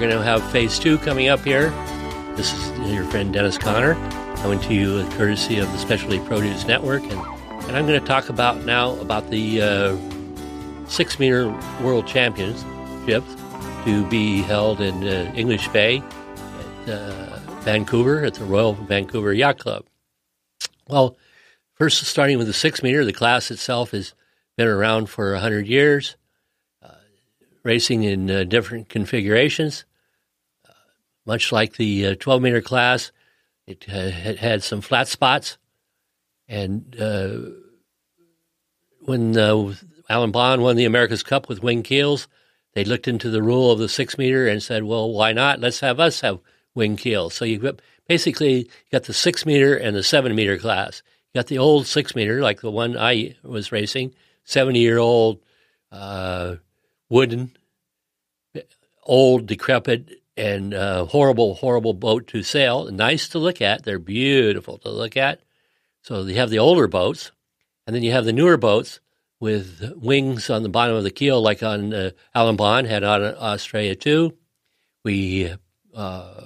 Going to have phase two coming up here. This is your friend Dennis Conner coming to you courtesy of the Specialty Produce Network. And, and I'm going to talk about now about the uh, six meter world championships to be held in uh, English Bay at uh, Vancouver at the Royal Vancouver Yacht Club. Well, first starting with the six meter, the class itself has been around for 100 years racing in uh, different configurations. Much like the uh, 12 meter class, it had some flat spots. And uh, when uh, Alan Bond won the America's Cup with wing keels, they looked into the rule of the six meter and said, well, why not? Let's have us have wing keels. So you basically got the six meter and the seven meter class. You got the old six meter, like the one I was racing, 70 year old uh, wooden, old, decrepit, and uh, horrible, horrible boat to sail. Nice to look at. They're beautiful to look at. So you have the older boats, and then you have the newer boats with wings on the bottom of the keel, like on uh, Alan Bond had on Australia II. We uh,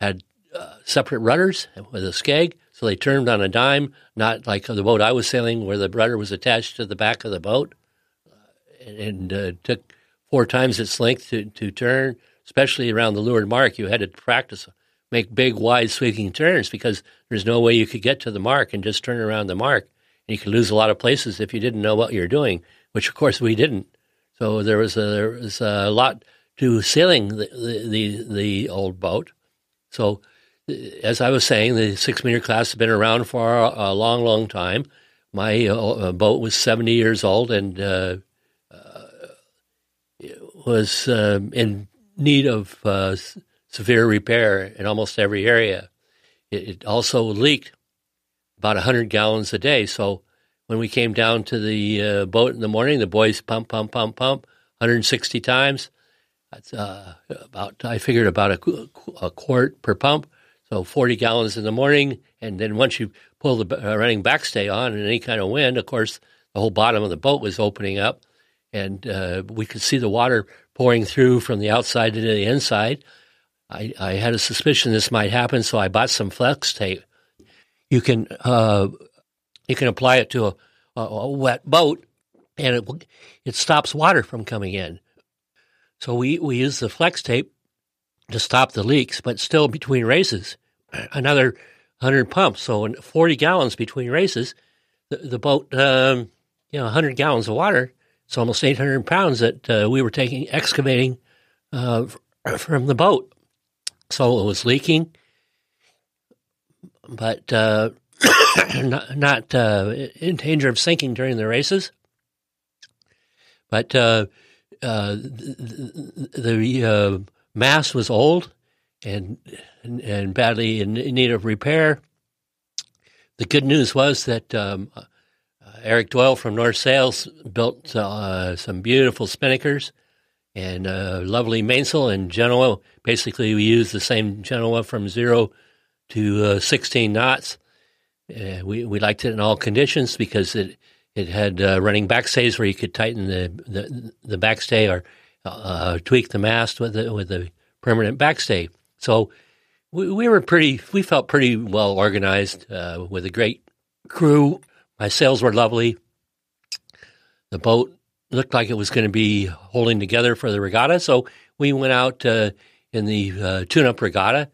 had uh, separate rudders with a skeg, so they turned on a dime, not like the boat I was sailing, where the rudder was attached to the back of the boat, and, and uh, took four times its length to, to turn, especially around the leeward mark. You had to practice, make big, wide, sweeping turns because there's no way you could get to the mark and just turn around the mark. And you could lose a lot of places if you didn't know what you're doing, which of course we didn't. So there was a, there was a lot to sailing the, the, the, the old boat. So as I was saying, the six meter class has been around for a, long, long time. My uh, boat was 70 years old and uh, was uh, in need of uh, severe repair in almost every area. It, it, also leaked about 100 gallons a day. So when we came down to the uh, boat in the morning, the boys pump, pump, pump, pump 160 times. That's uh, about, I figured about a, a, quart per pump. So 40 gallons in the morning. And then once you pull the uh, running backstay on in any kind of wind, of course, the whole bottom of the boat was opening up and uh, we could see the water pouring through from the outside to the inside. I, I, had a suspicion this might happen, so I bought some flex tape. You can uh, you can apply it to a, a, a wet boat, and it it stops water from coming in. So we we use the flex tape to stop the leaks, but still between races, another hundred pumps, so forty gallons between races. The, the boat, um, you know, hundred gallons of water it's almost 800 pounds that uh, we were taking, excavating uh, from the boat. So it was leaking, but uh, not, not uh, in danger of sinking during the races. But uh, uh, the, the mast was old and and badly in need of repair. The good news was that um, Eric Doyle from North Sails built uh, some beautiful spinnakers and a lovely mainsail and Genoa. Basically, we used the same Genoa from zero to uh, 16 knots. Uh, we we liked it in all conditions because it it had uh, running backstays where you could tighten the the, the backstay or uh, tweak the mast with the, with the permanent backstay. So we, we were pretty we felt pretty well organized uh, with a great crew my sails were lovely. The boat looked like it was going to be holding together for the regatta, so we went out uh, in the uh, tune-up regatta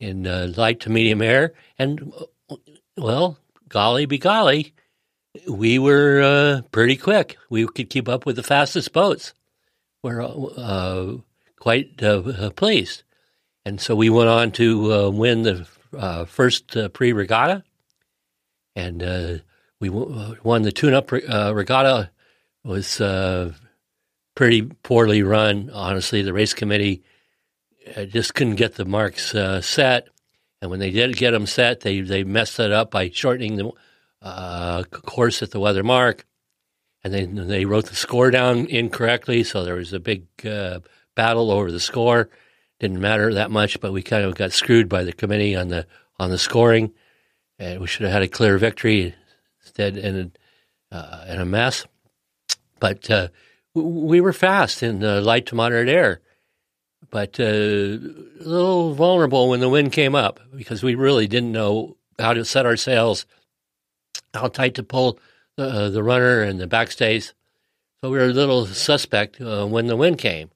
in uh, light to medium air, and well, golly be golly, we were uh, pretty quick. We could keep up with the fastest boats. We're uh, quite uh, pleased. And so we went on to uh, win the uh, first uh, pre regatta. And we uh, won the tune up uh, regatta. It was uh, pretty poorly run, honestly. The race committee just couldn't get the marks set. And when they did get them set, they, they messed it up by shortening the uh, course at the weather mark, and then they wrote the score down incorrectly. So there was a big uh, battle over the score. Didn't matter that much, but we kind of got screwed by the committee on the on the scoring, and we should have had a clear victory instead in a, uh, in a mess. But uh, we were fast in light to moderate air, but uh, a little vulnerable when the wind came up because we really didn't know how to set our sails how tight to pull uh, the runner and the backstays. So we were a little suspect uh, when the wind came.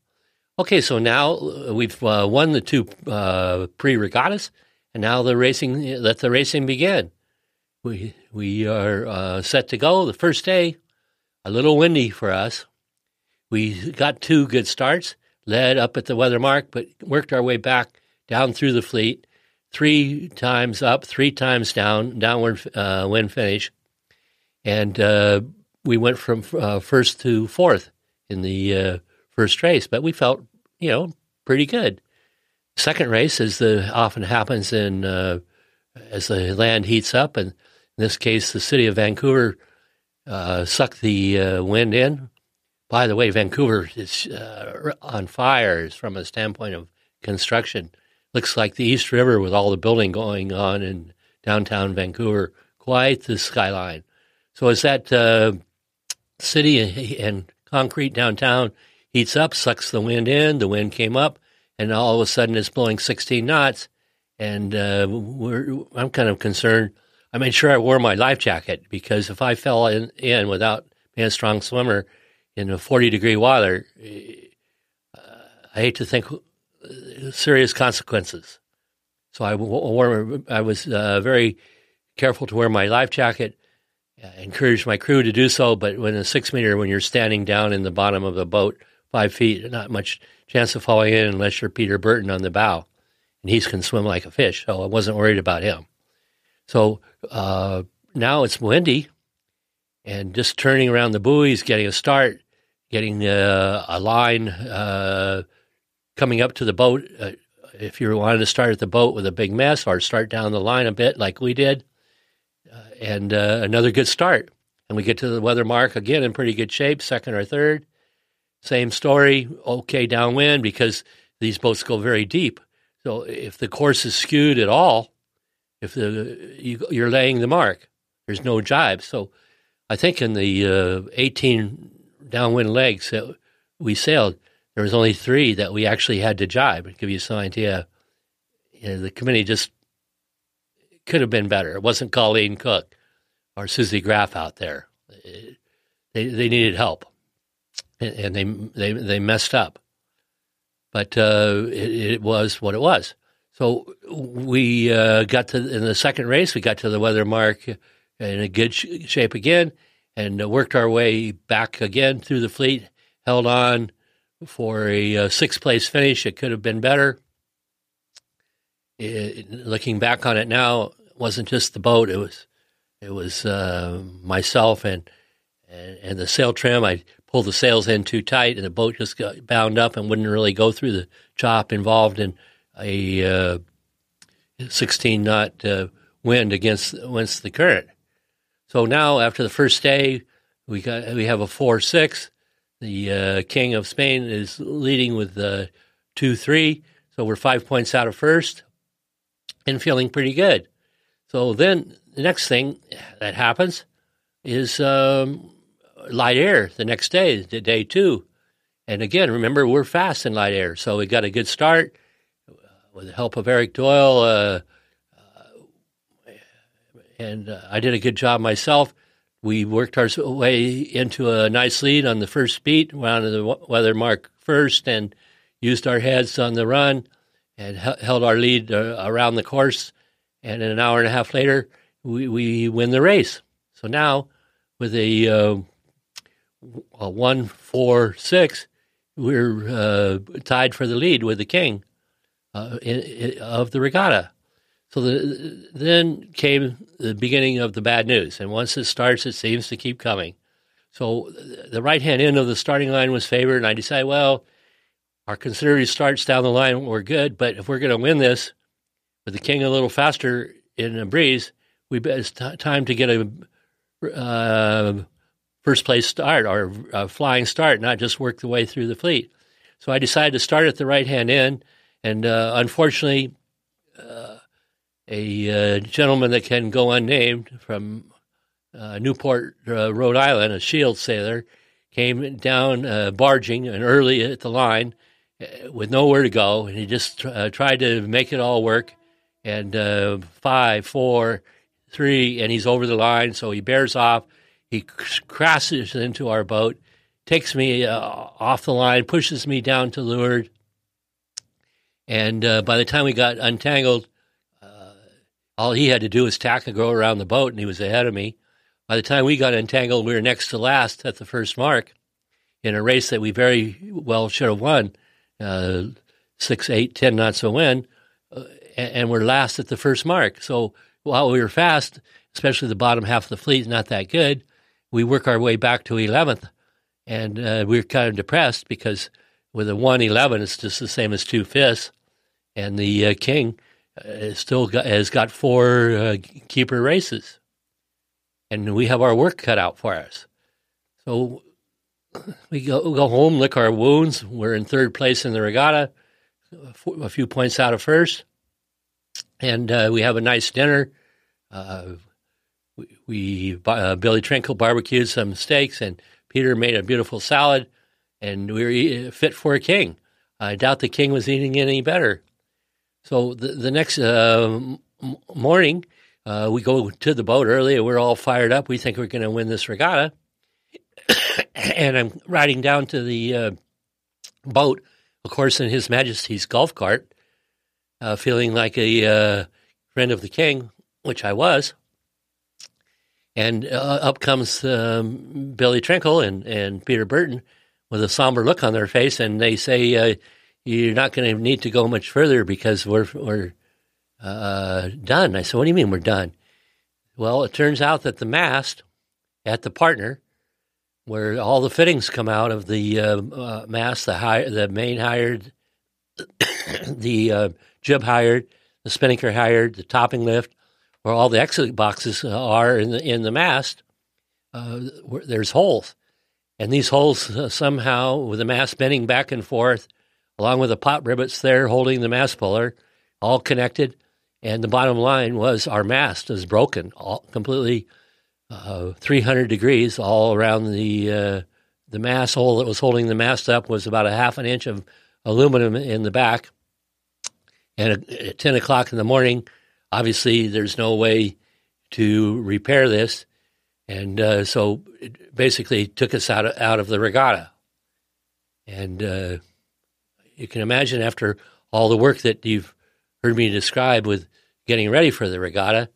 Okay, so now uh, we've uh, won the two uh, pre-regattas, and now the racing let the racing begin. We we are uh, set to go. The first day, a little windy for us. We got two good starts, led up at the weather mark, but worked our way back down through the fleet three times up, three times down, downward uh, wind finish, and uh, we went from uh, first to fourth in the uh, first race. But we felt, you know, pretty good. Second race, as the often happens in uh, as the land heats up, and in this case, the city of Vancouver uh, sucked the wind in. By the way, Vancouver is on fire from a standpoint of construction looks like the East River with all the building going on in downtown Vancouver. Quite the skyline. So as that uh, city and concrete downtown heats up, sucks the wind in, the wind came up, and all of a sudden it's blowing 16 knots. And uh, I'm kind of concerned. I made sure I wore my life jacket because if I fell in, in without being a strong swimmer in a 40 degree water, uh, I hate to think serious consequences. So I wore, I was uh, very careful to wear my life jacket. I encouraged my crew to do so, but when a six meter, when you're standing down in the bottom of the boat, five feet, not much chance of falling in unless you're Peter Burton on the bow, and he can swim like a fish. So I wasn't worried about him. So uh, now it's windy, and just turning around the buoys, getting a start, getting uh, a line uh, coming up to the boat, uh, if you wanted to start at the boat with a big mess or start down the line a bit like we did, uh, and uh, another good start. And we get to the weather mark again in pretty good shape, second or third. Same story, okay downwind because these boats go very deep. So if the course is skewed at all, if the you, you're laying the mark, there's no jibe. So I think in the uh, 18 downwind legs that we sailed, there was only three that we actually had to jibe. To give you some idea, you know, the committee just could have been better. It wasn't Colleen Cook or Susie Graff out there. They they needed help, and they they they messed up. But uh, it, it, was what it was. So we uh, got to in the second race. We got to the weather mark in a good sh- shape again, and worked our way back again through the fleet. Held on for a uh, sixth place finish. It could have been better. It, looking back on it now, it wasn't just the boat. It was it was uh, myself and, and, and the sail trim. I pulled the sails in too tight, and the boat just got bound up and wouldn't really go through the chop involved in a uh, 16 knot uh, wind against against the current. So now, after the first day, we got we have a four six. The uh, King of Spain is leading with uh, 2 3. So we're five points out of first and feeling pretty good. So then the next thing that happens is um, light air the next day, day two. And again, remember, we're fast in light air. So we got a good start with the help of Eric Doyle. Uh, uh and uh, I did a good job myself we worked our way into a nice lead on the first beat, round the weather mark first, and used our heads on the run and held our lead around the course. And an hour and a half later, we, we win the race. So now, with a, uh, a one four six, we're uh, tied for the lead with the king uh, in, in, of the regatta. So the, then came the beginning of the bad news, and once it starts, it seems to keep coming. So the right hand end of the starting line was favored, and I decided, well, our conservative starts down the line we're good, but if we're going to win this with the king a little faster in a breeze, we it's t- time to get a uh, first place start or a flying start, not just work the way through the fleet. So I decided to start at the right hand end, and uh, unfortunately, uh, a uh, gentleman that can go unnamed from uh, Newport, uh, Rhode Island, a shield sailor, came down uh, barging and early at the line uh, with nowhere to go, and he just uh, tried to make it all work. And five, four, three, and he's over the line, so he bears off. He crashes into our boat, takes me off the line, pushes me down to leeward, and by the time we got untangled, all he had to do was tack and go around the boat, and he was ahead of me. By the time we got untangled, we were next to last at the first mark in a race that we very well should have won, uh, six, eight, ten knots of wind, uh, and we're last at the first mark. So while we were fast, especially the bottom half of the fleet, is not that good, we work our way back to 11th, and uh, we were kind of depressed because with a 111, it's just the same as two fifths, and the uh, King uh, still got, has got four uh, keeper races, and we have our work cut out for us. So we go, we go home, lick our wounds. We're in third place in the regatta, a few points out of first, and uh, we have a nice dinner. Uh, we, we uh, Billy Trenkle barbecued some steaks, and Peter made a beautiful salad, and we were fit for a king. I doubt the king was eating any better. So the, the next uh, morning, uh, we go to the boat early we're all fired up. We think we're going to win this regatta. and I'm riding down to the uh, boat, of course, in His Majesty's golf cart, uh, feeling like a uh, friend of the king, which I was. And uh, up comes um, Billy Trenkle and, and Peter Burton with a somber look on their face, and they say, you're not going to need to go much further because we're we're uh, done. I said, what do you mean we're done? Well, it turns out that the mast at the partner, where all the fittings come out of the uh, uh, mast, the high, the main halyard, the uh, jib halyard, the spinnaker halyard, the topping lift, where all the exit boxes are in the in the mast, uh, there's holes, and these holes uh, somehow, with the mast bending back and forth, along with the pop rivets there holding the mast puller, all connected. And the bottom line was our mast is broken, all completely uh, 300 degrees all around the uh, the mast hole that was holding the mast up was about a half an inch of aluminum in the back. And at 10 o'clock in the morning, obviously there's no way to repair this. And uh, so it basically took us out of, out of the regatta. And uh, you can imagine after all the work that you've heard me describe with getting ready for the regatta,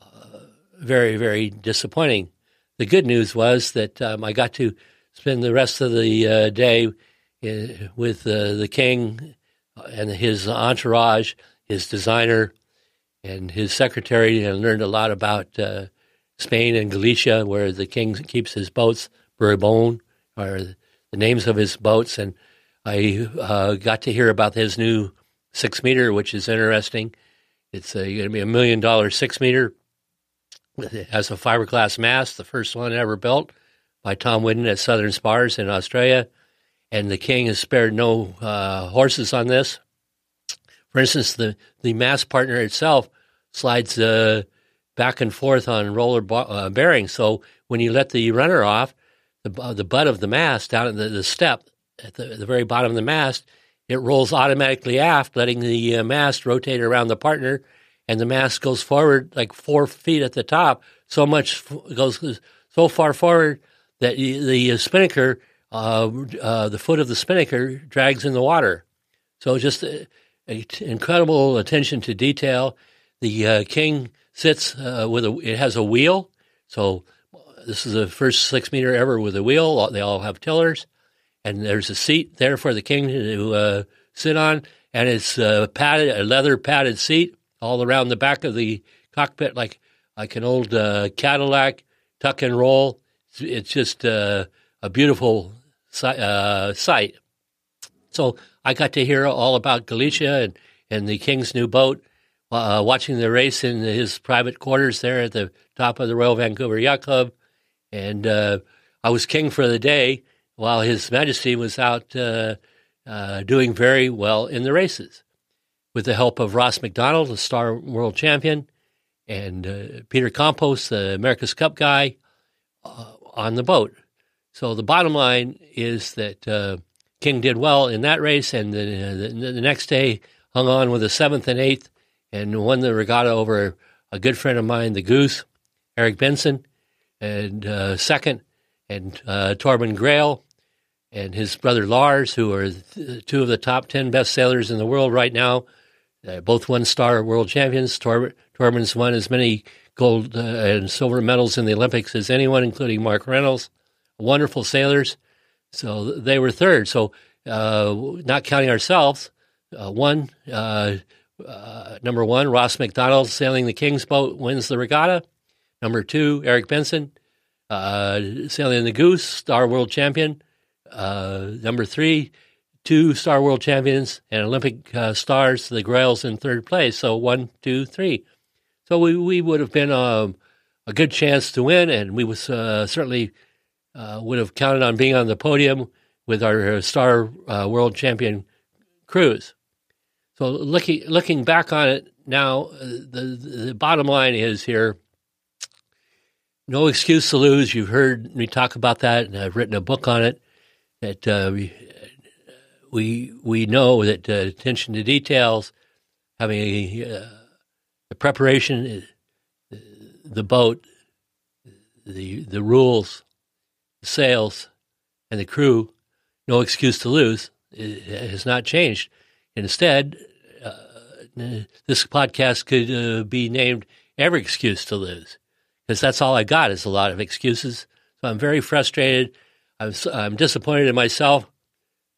uh, very, very disappointing. The good news was that um, I got to spend the rest of the uh, day in, uh, with uh, the king and his entourage, his designer, and his secretary, and learned a lot about Spain and Galicia, where the king keeps his boats, Bourbon, are the names of his boats, and I uh, got to hear about his new six meter, which is interesting. It's going to be a million dollar six meter. It has a fiberglass mast, the first one ever built by Tom Whidden at Southern Spars in Australia. And the king has spared no uh, horses on this. For instance, the, the mast partner itself slides uh, back and forth on roller uh, bearings. So when you let the runner off, the, the butt of the mast down at the, the step at the, the, very bottom of the mast, it rolls automatically aft, letting the uh, mast rotate around the partner, and the mast goes forward like four feet at the top. So much goes so far forward that the uh, spinnaker, uh, uh, the foot of the spinnaker, drags in the water. So just uh, incredible attention to detail. The uh, king sits uh, with a. It has a wheel, so this is the first six meter ever with a wheel. They all have tillers, and there's a seat there for the king to uh, sit on, and it's padded, a leather padded seat all around the back of the cockpit, like like an old uh, Cadillac tuck and roll. It's, it's just uh, a beautiful si- uh, sight. So I got to hear all about Galicia and, and the King's new boat, uh, watching the race in his private quarters there at the top of the Royal Vancouver Yacht Club. And uh, I was king for the day while His Majesty was out uh, uh, doing very well in the races. With the help of Ross MacDonald, the star world champion, and uh, Peter Campos, the America's Cup guy, uh, on the boat. So the bottom line is that King did well in that race, and the, next day hung on with a seventh and eighth, and won the regatta over a good friend of mine, the Goose, Eric Benson, and uh, second, and uh, Torben Grael, and his brother Lars, who are two of the top ten best sailors in the world right now. Uh, both one star world champions. Tor- Torben's won as many gold uh, and silver medals in the Olympics as anyone, including Mark Reynolds wonderful sailors. So they were third. So uh, not counting ourselves, uh, one uh, uh, number one Ross MacDonald sailing the King's boat wins the regatta. Number two Eric Benson uh, sailing the Goose, star world champion. Uh, number three, two star world champions and Olympic stars, the Graels in third place. So one, two, three. So we we would have been um, a good chance to win, and we was certainly uh, would have counted on being on the podium with our uh, star uh, world champion cruise. So looking looking back on it now, uh, the the bottom line is here. No excuse to lose. You've heard me talk about that, and I've written a book on it. That uh, we, we know that uh, attention to details, having a, the preparation, the boat, the the rules, sails, and the crew no excuse to lose has not changed. Instead, uh, this podcast could uh, be named "Every Excuse to Lose" because that's all I got is a lot of excuses. So I'm very frustrated. I'm, I'm disappointed in myself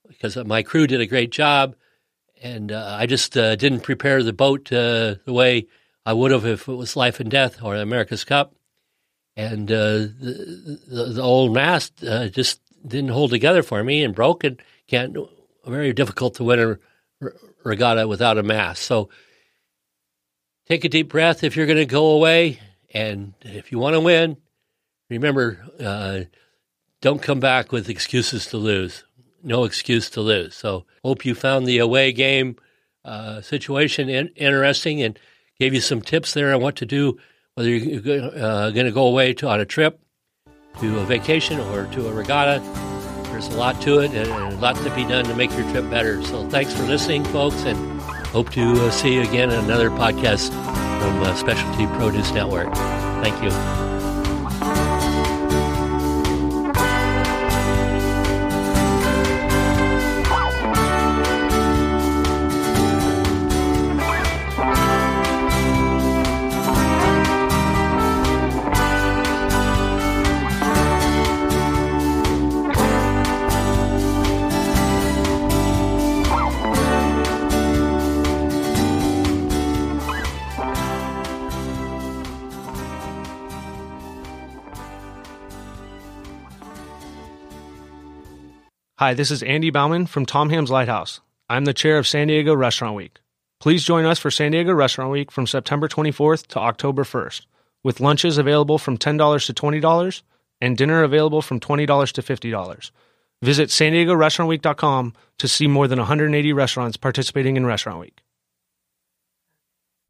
because my crew did a great job, and uh, I just uh, didn't prepare the boat uh, the way I would have if it was life and death or America's Cup and uh, the, the, the, old mast just didn't hold together for me and broke and can't very difficult to win a regatta without a mask. So take a deep breath if you're going to go away, and if you want to win, remember uh, don't come back with excuses to lose. No excuse to lose. So hope you found the away game uh, situation in- interesting and gave you some tips there on what to do whether you're uh, going to go away to, on a trip, to a vacation, or to a regatta. There's a lot to it and a lot to be done to make your trip better. So thanks for listening, folks, and hope to uh, see you again in another podcast from uh, Specialty Produce Network. Thank you. Hi, this is Andy Bauman from Tom Ham's Lighthouse. I'm the chair of San Diego Restaurant Week. Please join us for San Diego Restaurant Week from September 24th to October 1st, with lunches available from $10 to $20 and dinner available from $20 to $50. Visit san diego restaurant to see more than 180 restaurants participating in Restaurant Week.